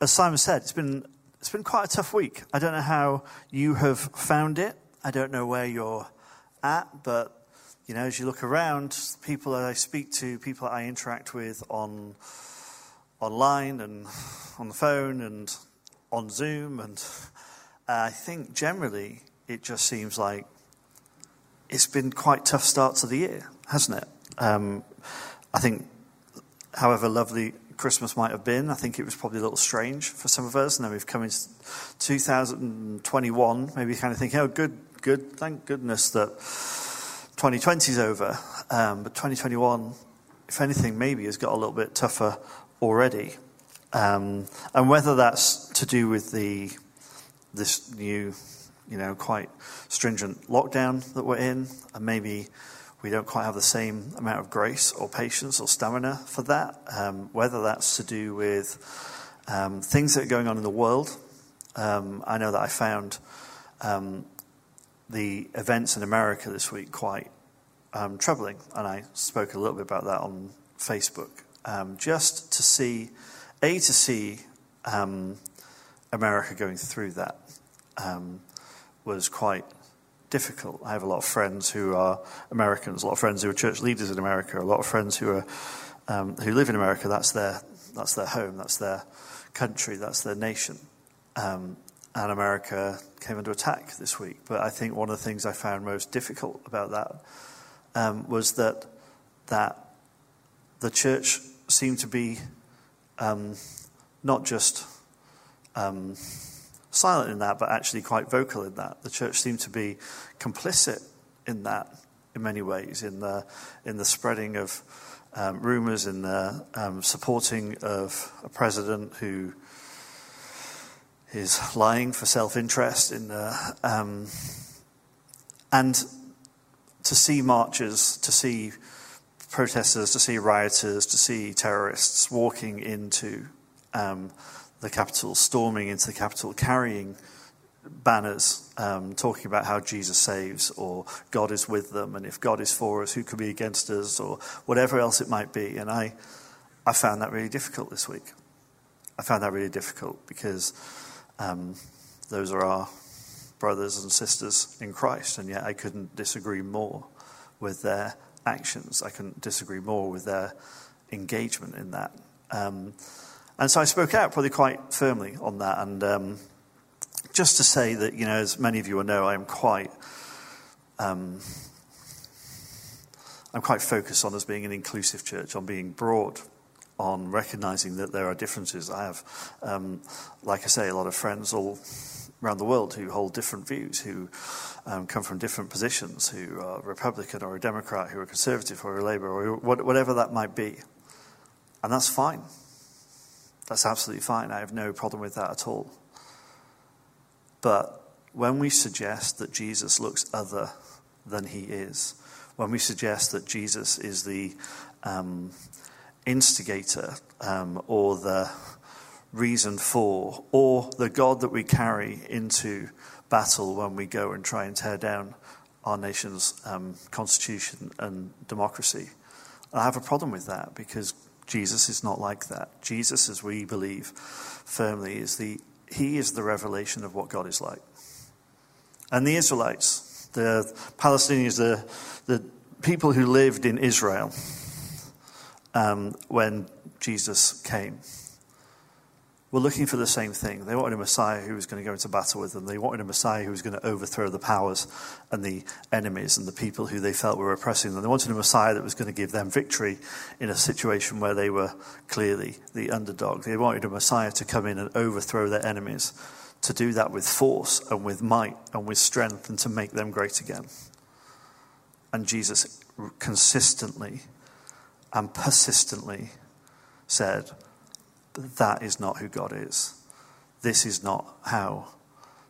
as Simon said, it's been, it's been quite a tough week. I don't know how you have found it. I don't know where you're at, but you know, as you look around, people that I speak to, people that I interact with on online and on the phone and on Zoom, and uh, I think generally it just seems like it's been quite tough start to the year, hasn't it? Um, I think, however lovely Christmas might have been, I think it was probably a little strange for some of us. And then we've come into 2021, maybe kind of thinking, oh, good, good, thank goodness that 2020 is over. Um, but 2021, if anything, maybe has got a little bit tougher already. Um, and whether that's to do with the this new, you know, quite stringent lockdown that we're in, and maybe we don't quite have the same amount of grace or patience or stamina for that. Um, whether that's to do with um, things that are going on in the world. Um, I know that I found um, the events in America this week quite um, troubling, and I spoke a little bit about that on Facebook. Um, just to see, A, to see America going through that was quite difficult. I have a lot of friends who are Americans, a lot of friends who are church leaders in America, a lot of friends who are um, who live in America. That's their that's their home, that's their country, that's their nation. Um, and America came under attack this week. But I think one of the things I found most difficult about that um, was that that the church seemed to be um, not just um, silent in that, but actually quite vocal in that. The church seemed to be complicit in that in many ways, in the, in the spreading of um, rumors, in the um, supporting of a president who is lying for self interest, in the, um, and to see marches, to see protesters, to see rioters, to see terrorists walking into um, the Capitol, storming into the Capitol, carrying banners um, talking about how Jesus saves or God is with them, and if God is for us, who could be against us, or whatever else it might be. And I, I found that really difficult this week. I found that really difficult because um, those are our brothers and sisters in Christ, and yet I couldn't disagree more with their actions. I couldn't disagree more with their engagement in that. Um, and so I spoke out probably quite firmly on that. And um, just to say that, you know, as many of you will know, I am quite. Um, I'm quite focused on us being an inclusive church, on being broad, on recognizing that there are differences. I have, um, like I say, a lot of friends all around the world who hold different views, who um, come from different positions, who are Republican or a Democrat, who are conservative or a Labour, or whatever that might be. And that's fine. That's absolutely fine. I have no problem with that at all. But when we suggest that Jesus looks other than he is, when we suggest that Jesus is the um, instigator um, or the reason for, or the God that we carry into battle when we go and try and tear down our nation's um, constitution and democracy, I have a problem with that because Jesus is not like that. Jesus, as we believe firmly, is the he is the revelation of what God is like. And the Israelites, the Palestinians, the, the people who lived in Israel um, when Jesus came, were looking for the same thing. They wanted a Messiah who was going to go into battle with them. They wanted a Messiah who was going to overthrow the powers and the enemies and the people who they felt were oppressing them. They wanted a Messiah that was going to give them victory in a situation where they were clearly the underdog. They wanted a Messiah to come in and overthrow their enemies, to do that with force and with might and with strength and to make them great again. And Jesus consistently and persistently said, but that is not who God is. This is not how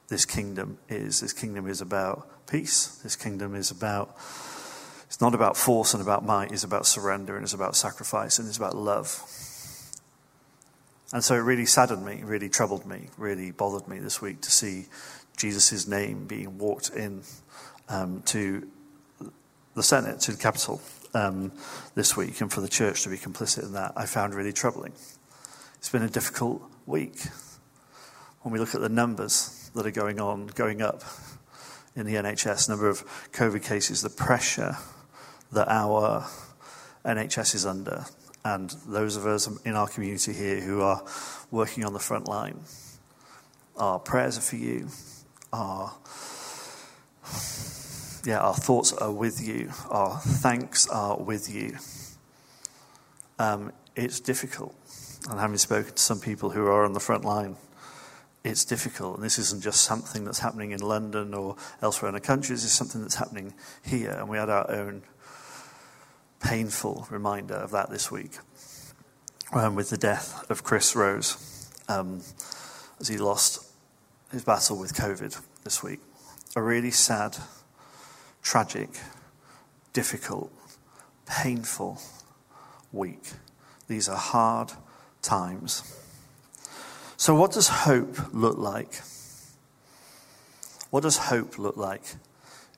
this kingdom is. This kingdom is about peace. This kingdom is about, it's not about force and about might, it's about surrender and it's about sacrifice and it's about love. And so it really saddened me, really troubled me, really bothered me this week to see Jesus' name being walked in um, to the Senate, to the Capitol um, this week, and for the church to be complicit in that, I found really troubling. It's been a difficult week when we look at the numbers that are going on, going up in the NHS, number of COVID cases, the pressure that our NHS is under, and those of us in our community here who are working on the front line. Our prayers are for you. Our yeah, our thoughts are with you. Our thanks are with you. Um, it's difficult. And having spoken to some people who are on the front line, it's difficult. And this isn't just something that's happening in London or elsewhere in the country, this is something that's happening here. And we had our own painful reminder of that this week um, with the death of Chris Rose um, as he lost his battle with COVID this week. A really sad, tragic, difficult, painful week. These are hard times. So, what does hope look like? What does hope look like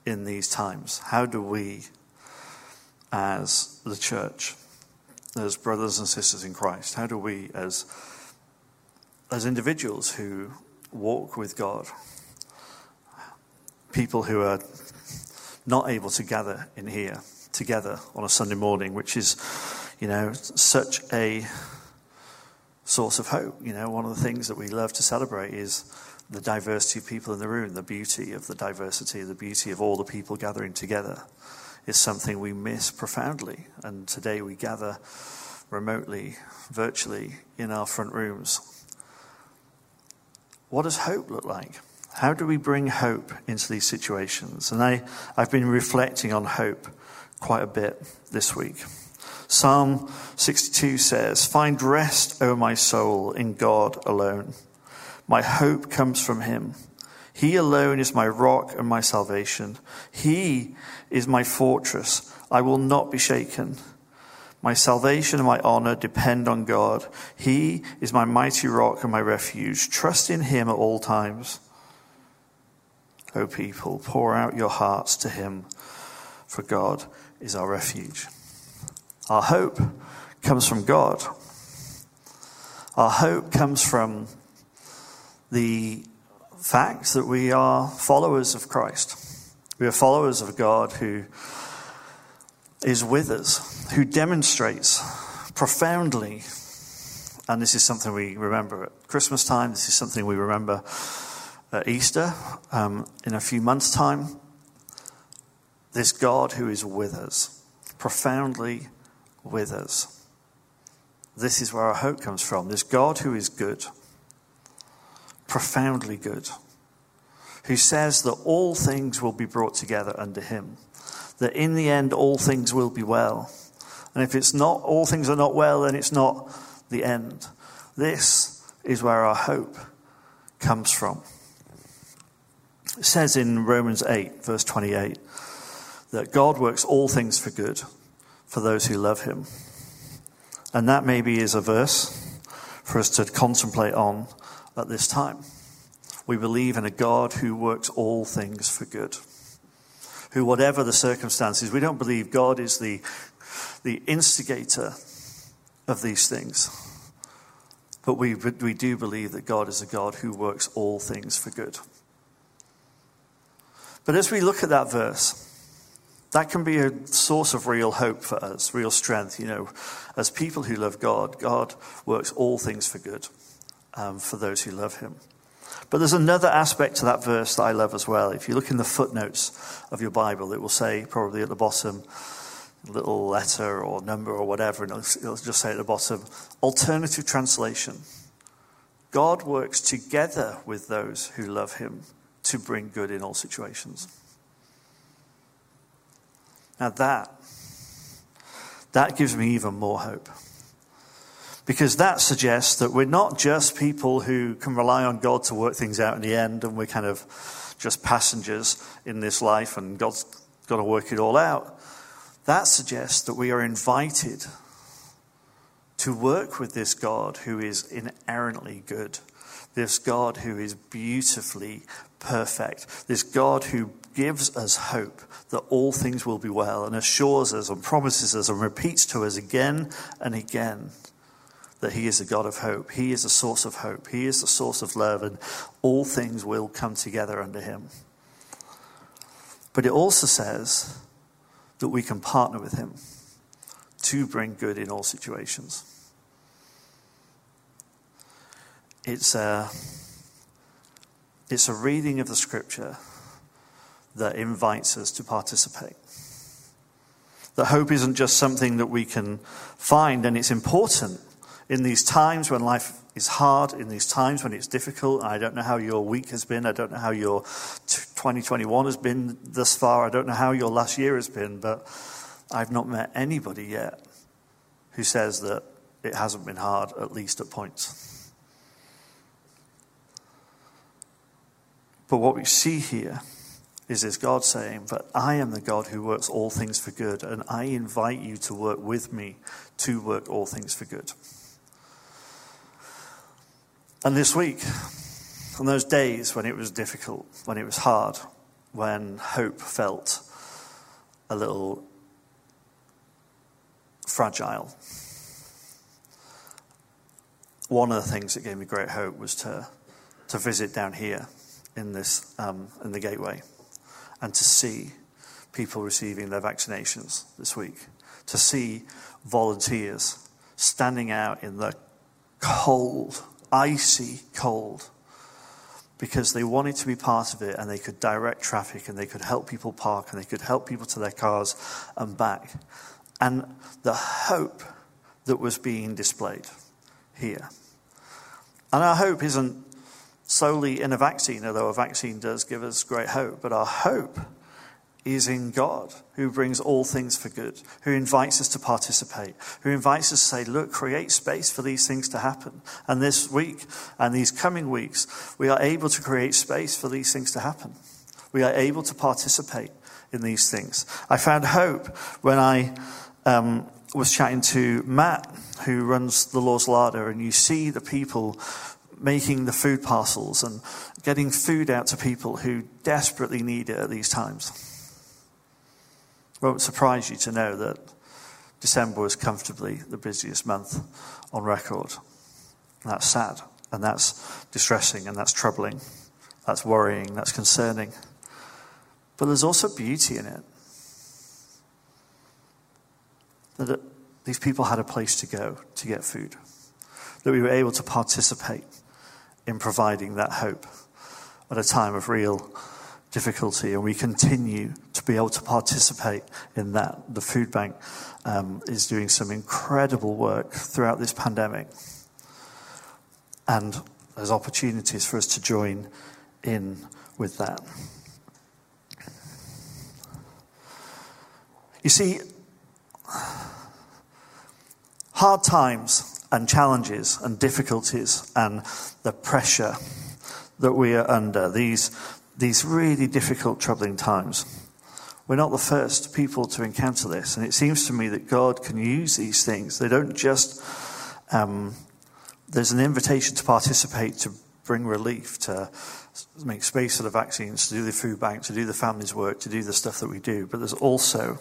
in these times? How do we, as the church, as brothers and sisters in Christ, how do we, as, as individuals who walk with God, people who are not able to gather in here together on a Sunday morning, which is, you know, such a source of hope. You know, one of the things that we love to celebrate is the diversity of people in the room, the beauty of the diversity, the beauty of all the people gathering together is something we miss profoundly. And today we gather remotely, virtually, in our front rooms. What does hope look like? How do we bring hope into these situations? And I, I've been reflecting on hope quite a bit this week. Psalm 62 says, Find rest, O my soul, in God alone. My hope comes from him. He alone is my rock and my salvation. He is my fortress. I will not be shaken. My salvation and my honor depend on God. He is my mighty rock and my refuge. Trust in him at all times. O people, pour out your hearts to him, for God is our refuge. Our hope comes from God. Our hope comes from the fact that we are followers of Christ. We are followers of God who is with us, who demonstrates profoundly, and this is something we remember at Christmas time, this is something we remember at Easter um, in a few months' time. This God who is with us, profoundly with us. This is where our hope comes from. This God who is good, profoundly good, who says that all things will be brought together under him, that in the end all things will be well. And if it's not, all things are not well, then it's not the end. This is where our hope comes from. It says in Romans 8, verse 28, that God works all things for good for those who love him. And that maybe is a verse for us to contemplate on at this time. We believe in a God who works all things for good. Who, whatever the circumstances, we don't believe God is the, the instigator of these things. But we, we do believe that God is a God who works all things for good. But as we look at that verse, that can be a source of real hope for us, real strength. You know, as people who love God, God works all things for good um, for those who love Him. But there's another aspect to that verse that I love as well. If you look in the footnotes of your Bible, it will say probably at the bottom, little letter or number or whatever, and it'll, it'll just say at the bottom, alternative translation. God works together with those who love Him to bring good in all situations. That, that gives me even more hope. Because that suggests that we're not just people who can rely on God to work things out in the end and we're kind of just passengers in this life and God's got to work it all out. That suggests that we are invited to work with this God who is inerrantly good, this God who is beautifully perfect, this God who gives us hope that all things will be well and assures us and promises us and repeats to us again and again that He is a God of hope. He is a source of hope. He is a source of love, and all things will come together under Him. But it also says that we can partner with Him to bring good in all situations. It's a, it's a reading of the scripture that invites us to participate. That hope isn't just something that we can find, and it's important in these times when life is hard, in these times when it's difficult. I don't know how your week has been. I don't know how your 2021 has been thus far. I don't know how your last year has been, but I've not met anybody yet who says that it hasn't been hard, at least at points. But what we see here is this God saying, But I am the God who works all things for good, and I invite you to work with me to work all things for good. And this week, on those days when it was difficult, when it was hard, when hope felt a little fragile, one of the things that gave me great hope was to, to visit down here in, this, um, in the gateway and to see people receiving their vaccinations this week, to see volunteers standing out in the cold icy cold because they wanted to be part of it and they could direct traffic and they could help people park and they could help people to their cars and back. And the hope that was being displayed here. And our hope isn't solely in a vaccine, although a vaccine does give us great hope, but our hope is in God, who brings all things for good, who invites us to participate, who invites us to say, Look, create space for these things to happen. And this week and these coming weeks, we are able to create space for these things to happen. We are able to participate in these things. I found hope when I um, was chatting to Matt, who runs the Lord's Larder, and you see the people making the food parcels and getting food out to people who desperately need it at these times won't surprise you to know that December was comfortably the busiest month on record. And that's sad, and that's distressing, and that's troubling, that's worrying, that's concerning. But there's also beauty in it. That these people had a place to go to get food, that we were able to participate in providing that hope at a time of real difficulty, and we continue to be able to participate in that. The food bank um, is doing some incredible work throughout this pandemic, and there's opportunities for us to join in with that. You see, hard times and challenges and difficulties and the pressure that we are under, these these really difficult, troubling times. We're not the first people to encounter this, and it seems to me that God can use these things. They don't just, um, there's an invitation to participate, to bring relief, to make space for the vaccines, to do the food bank, to do the family's work, to do the stuff that we do. But there's also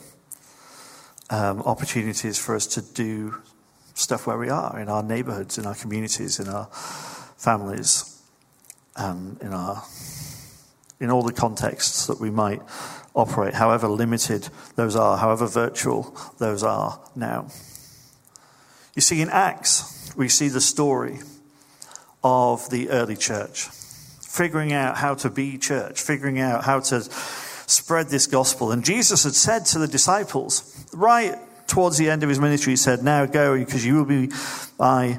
um, opportunities for us to do stuff where we are, in our neighborhoods, in our communities, in our families, and in our in all the contexts that we might operate, however limited those are, however virtual those are now. You see, in Acts, we see the story of the early church, figuring out how to be church, figuring out how to spread this gospel. And Jesus had said to the disciples, right towards the end of his ministry, he said, Now go, because you will be my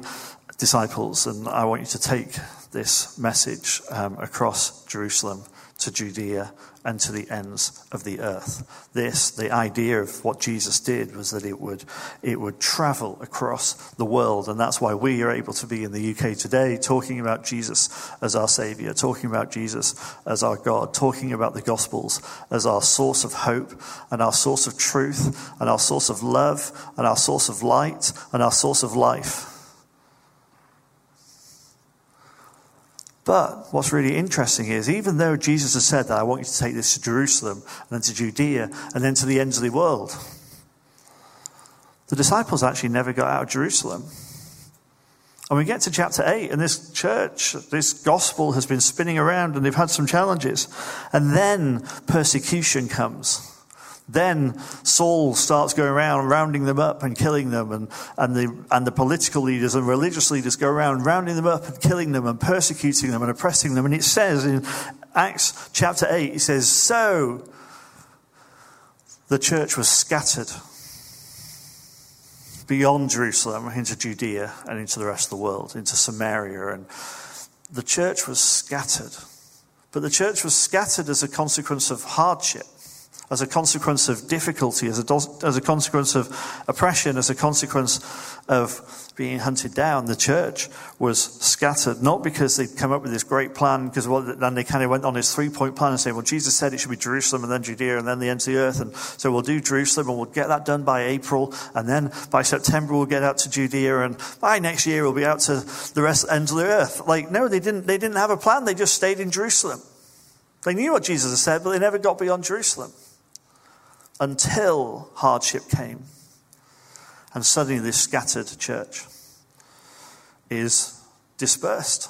disciples, and I want you to take this message um, across Jerusalem to Judea and to the ends of the earth. This, the idea of what Jesus did was that it would, it would travel across the world. And that's why we are able to be in the UK today talking about Jesus as our Savior, talking about Jesus as our God, talking about the Gospels as our source of hope and our source of truth and our source of love and our source of light and our source of life. But what's really interesting is, even though Jesus has said that, I want you to take this to Jerusalem and then to Judea and then to the ends of the world, the disciples actually never got out of Jerusalem. And we get to chapter 8, and this church, this gospel has been spinning around, and they've had some challenges. And then persecution comes. Then Saul starts going around rounding them up and killing them, and, and, the, and the political leaders and religious leaders go around rounding them up and killing them and persecuting them and oppressing them. And it says in Acts chapter 8, it says, So the church was scattered beyond Jerusalem into Judea and into the rest of the world, into Samaria. And the church was scattered. But the church was scattered as a consequence of hardship as a consequence of difficulty, as a, as a consequence of oppression, as a consequence of being hunted down, the church was scattered, not because they'd come up with this great plan, because well, then they kind of went on this three point plan and said, well, Jesus said it should be Jerusalem and then Judea and then the ends of the earth. And so we'll do Jerusalem and we'll get that done by April. And then by September, we'll get out to Judea. And by next year, we'll be out to the rest ends of the earth. Like, no, they didn't, they didn't have a plan. They just stayed in Jerusalem. They knew what Jesus had said, but they never got beyond Jerusalem until hardship came. And suddenly, this scattered church is dispersed.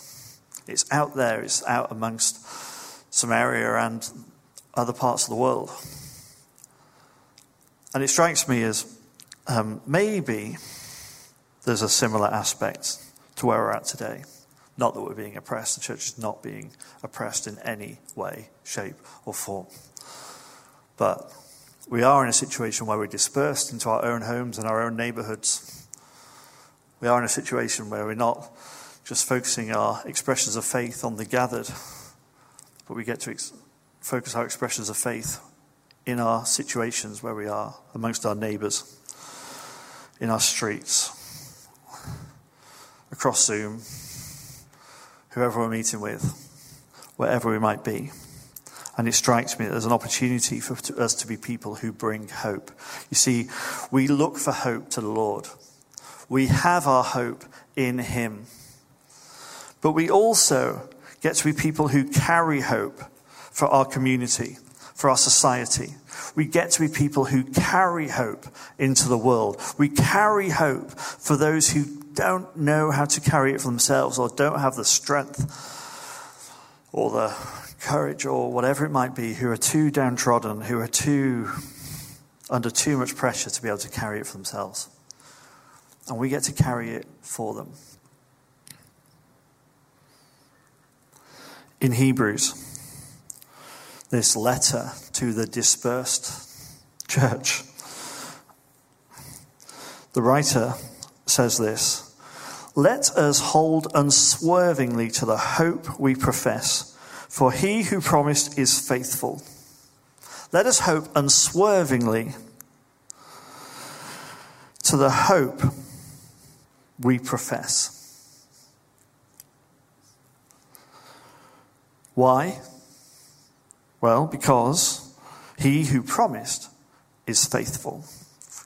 It's out there, it's out amongst Samaria and other parts of the world. And it strikes me as um, maybe there's a similar aspect to where we're at today. Not that we're being oppressed, the church is not being oppressed in any way, shape, or form. But we are in a situation where we're dispersed into our own homes and our own neighborhoods. We are in a situation where we're not just focusing our expressions of faith on the gathered, but we get to ex- focus our expressions of faith in our situations where we are, amongst our neighbors, in our streets, across Zoom, whoever we're meeting with, wherever we might be. And it strikes me that there's an opportunity for us to be people who bring hope. You see, we look for hope to the Lord. We have our hope in Him. But we also get to be people who carry hope for our community, for our society. We get to be people who carry hope into the world. We carry hope for those who don't know how to carry it for themselves or don't have the strength or the courage or whatever it might be, who are too downtrodden, who are too under too much pressure to be able to carry it for themselves. And we get to carry it for them. In Hebrews, this letter to the dispersed church, the writer says this Let us hold unswervingly to the hope we profess for he who promised is faithful. Let us hope unswervingly to the hope we profess. Why? Well, because he who promised is faithful.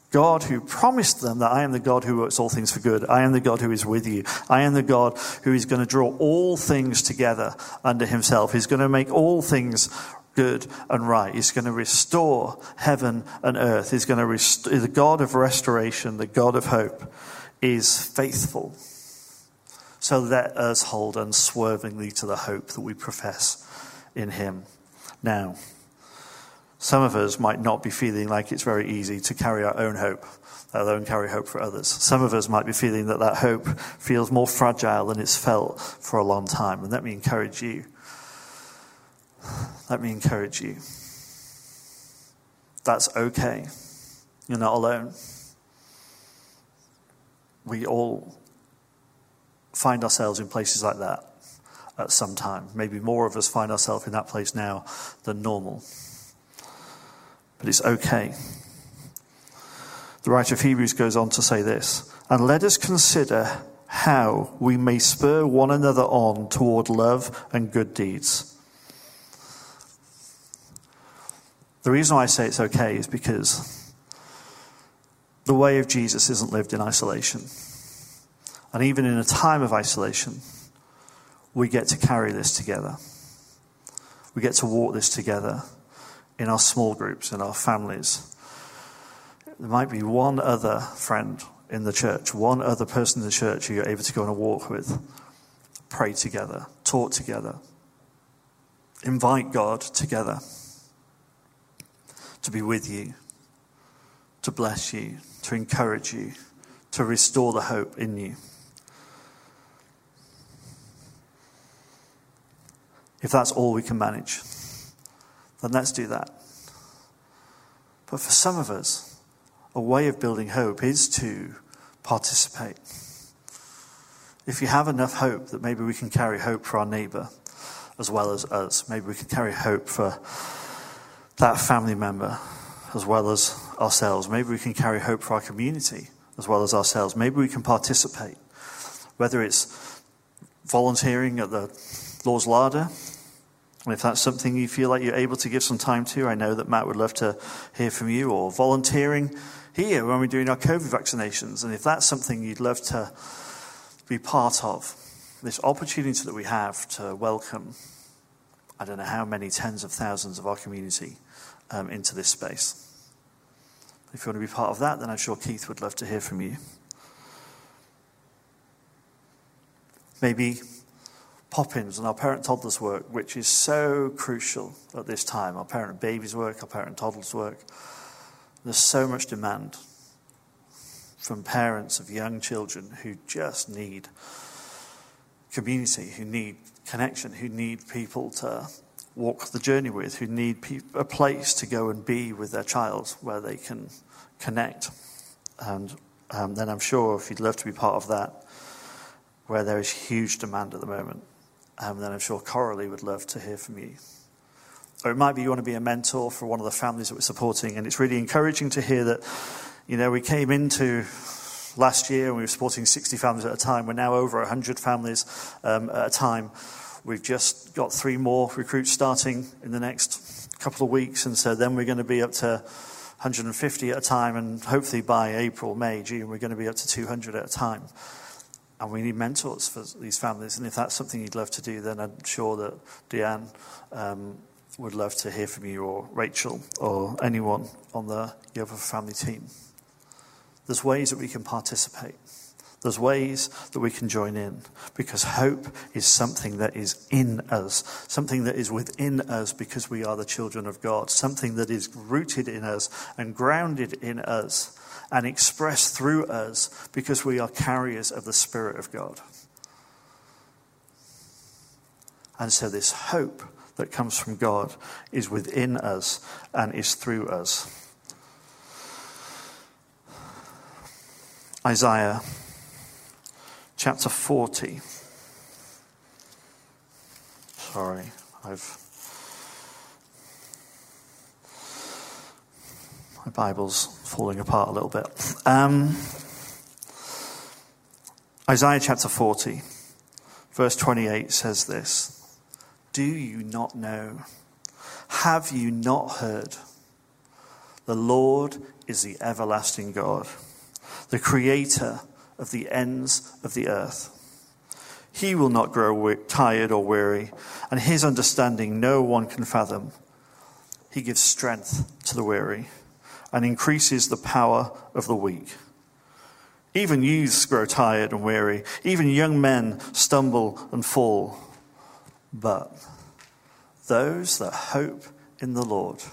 God who promised them that I am the God who works all things for good. I am the God who is with you. I am the God who is going to draw all things together under himself. He's going to make all things good and right. He's going to restore heaven and earth. He's going to restore the God of restoration, the God of hope is faithful. So let us hold unswervingly to the hope that we profess in him. Now, some of us might not be feeling like it's very easy to carry our own hope, let alone carry hope for others. Some of us might be feeling that that hope feels more fragile than it's felt for a long time. And let me encourage you. Let me encourage you. That's okay. You're not alone. We all find ourselves in places like that at some time. Maybe more of us find ourselves in that place now than normal but it's okay. The writer of Hebrews goes on to say this And let us consider how we may spur one another on toward love and good deeds. The reason why I say it's okay is because the way of Jesus isn't lived in isolation. And even in a time of isolation, we get to carry this together. We get to walk this together in our small groups, in our families. There might be one other friend in the church, one other person in the church who you're able to go on a walk with, pray together, talk together, invite God together to be with you, to bless you, to encourage you, to restore the hope in you. If that's all we can manage, then let's do that. But for some of us, a way of building hope is to participate. If you have enough hope that maybe we can carry hope for our neighbour as well as us, maybe we can carry hope for that family member as well as ourselves, maybe we can carry hope for our community as well as ourselves, maybe we can participate, whether it's volunteering at the Lord's Larder if that's something you feel like you're able to give some time to, I know that Matt would love to hear from you, or volunteering here when we're doing our COVID vaccinations. And if that's something you'd love to be part of, this opportunity that we have to welcome, I don't know how many tens of thousands of our community um, into this space. If you want to be part of that, then I'm sure Keith would love to hear from you. Maybe pop-ins and our parent toddlers work, which is so crucial at this time. Our parent babies work, our parent toddlers work. There's so much demand from parents of young children who just need community, who need connection, who need people to walk the journey with, who need a place to go and be with their child where they can connect. And um, then I'm sure if you'd love to be part of that, where there is huge demand at the moment, um, then I'm sure Coralie would love to hear from you. Or it might be you want to be a mentor for one of the families that we're supporting, and it's really encouraging to hear that, you know, we came into last year and we were supporting 60 families at a time. We're now over 100 families um, at a time. We've just got three more recruits starting in the next couple of weeks, and so then we're going to be up to 150 at a time, and hopefully by April, May, June, we're going to be up to 200 at a time. And we need mentors for these families. And if that's something you'd love to do, then I'm sure that Deanne um, would love to hear from you, or Rachel, or anyone on the Yopa family team. There's ways that we can participate. There's ways that we can join in because hope is something that is in us, something that is within us because we are the children of God, something that is rooted in us and grounded in us and expressed through us because we are carriers of the Spirit of God. And so, this hope that comes from God is within us and is through us. Isaiah chapter 40. Sorry, I've. My Bible's falling apart a little bit. Um, Isaiah chapter 40, verse 28 says this Do you not know? Have you not heard? The Lord is the everlasting God, the creator of the ends of the earth. He will not grow tired or weary, and his understanding no one can fathom. He gives strength to the weary and increases the power of the weak. Even youths grow tired and weary, even young men stumble and fall. But those that hope in the Lord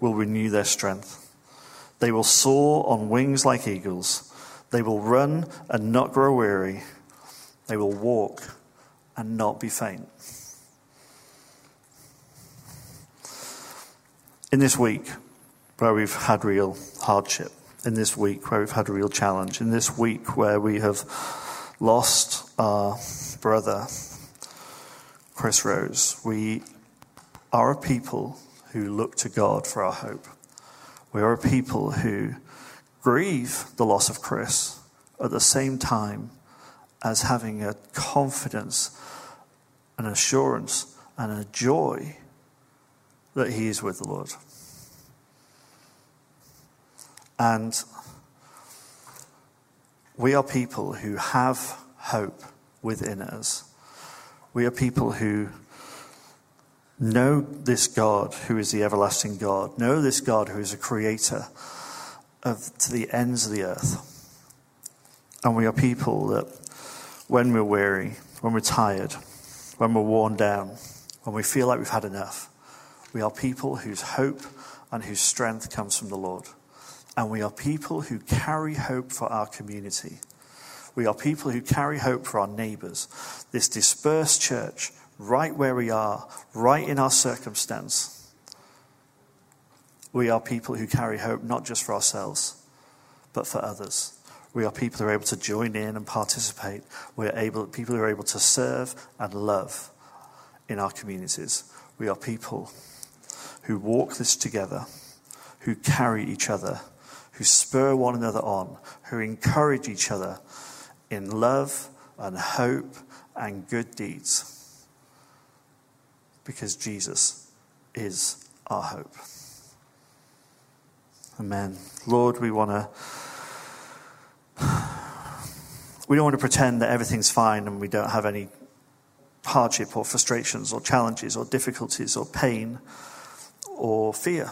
will renew their strength. They will soar on wings like eagles. They will run and not grow weary. They will walk and not be faint. In this week, where we've had real hardship, in this week where we've had a real challenge, in this week where we have lost our brother, Chris Rose, we are a people who look to God for our hope. We are a people who grieve the loss of Chris at the same time as having a confidence, an assurance, and a joy that he is with the Lord. And we are people who have hope within us. We are people who know this God who is the everlasting God, know this God who is a creator of to the ends of the earth. And we are people that, when we're weary, when we're tired, when we're worn down, when we feel like we've had enough, we are people whose hope and whose strength comes from the Lord. And we are people who carry hope for our community. We are people who carry hope for our neighbours. This dispersed church, right where we are, right in our circumstance. We are people who carry hope not just for ourselves, but for others. We are people who are able to join in and participate. We're able, people who are able to serve and love in our communities. We are people who walk this together, who carry each other, who spur one another on, who encourage each other in love and hope and good deeds. Because Jesus is our hope. Amen. Lord, we want to. We don't want to pretend that everything's fine and we don't have any hardship or frustrations or challenges or difficulties or pain or fear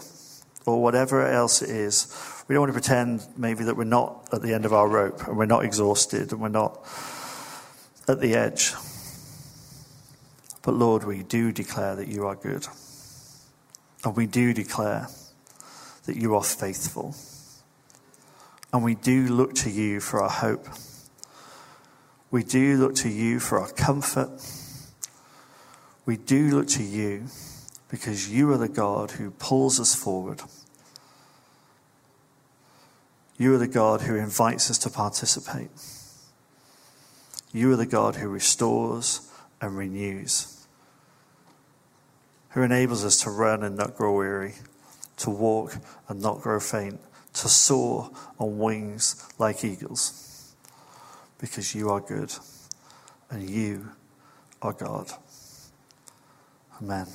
or whatever else it is. We don't want to pretend maybe that we're not at the end of our rope and we're not exhausted and we're not at the edge. But Lord, we do declare that you are good. And we do declare that you are faithful. And we do look to you for our hope. We do look to you for our comfort. We do look to you because you are the God who pulls us forward. You are the God who invites us to participate. You are the God who restores and renews, who enables us to run and not grow weary, to walk and not grow faint, to soar on wings like eagles, because you are good and you are God. Amen.